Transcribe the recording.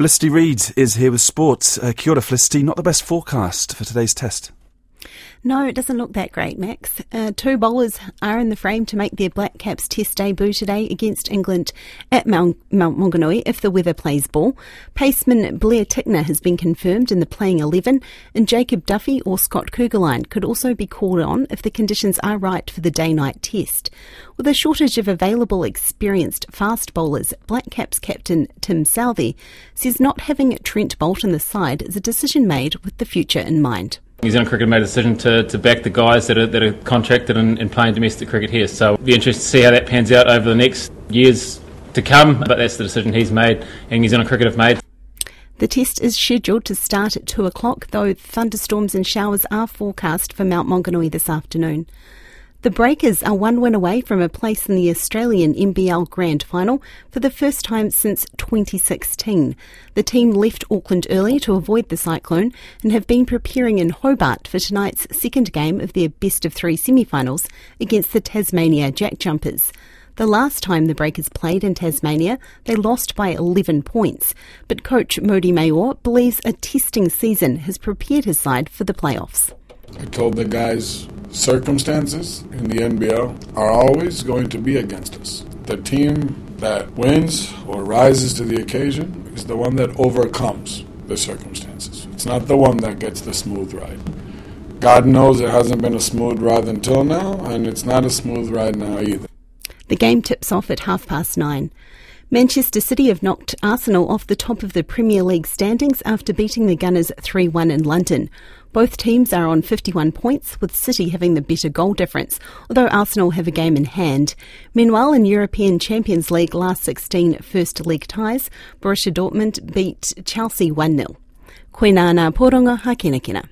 Felicity Reid is here with sports. Uh, kia ora, Felicity. Not the best forecast for today's test. No, it doesn't look that great, Max. Uh, two bowlers are in the frame to make their Black Caps test debut today against England at Mount, Mount if the weather plays ball. Paceman Blair Tickner has been confirmed in the playing 11, and Jacob Duffy or Scott Kuggeleijn could also be called on if the conditions are right for the day-night test. With a shortage of available experienced fast bowlers, Black Caps captain Tim Southee says not having Trent Boult in the side is a decision made with the future in mind. New Zealand Cricket have made a decision to, to back the guys that are, that are contracted and, and playing domestic cricket here. So it'll be interesting to see how that pans out over the next years to come. But that's the decision he's made and New Zealand Cricket have made. The test is scheduled to start at 2 o'clock, though thunderstorms and showers are forecast for Mount Maunganui this afternoon. The Breakers are one win away from a place in the Australian NBL Grand Final for the first time since 2016. The team left Auckland early to avoid the cyclone and have been preparing in Hobart for tonight's second game of their best of three semi-finals against the Tasmania Jack Jumpers. The last time the Breakers played in Tasmania, they lost by 11 points. But coach Mody Maor believes a testing season has prepared his side for the playoffs. I told the guys circumstances in the NBL are always going to be against us. The team that wins or rises to the occasion is the one that overcomes the circumstances. It's not the one that gets the smooth ride. God knows it hasn't been a smooth ride until now, and it's not a smooth ride now either. The game tips off at half past nine. Manchester City have knocked Arsenal off the top of the Premier League standings after beating the Gunners 3 1 in London. Both teams are on 51 points, with City having the better goal difference, although Arsenal have a game in hand. Meanwhile, in European Champions League last 16 first league ties, Borussia Dortmund beat Chelsea 1 0. Koinana Poronga Hakinakina.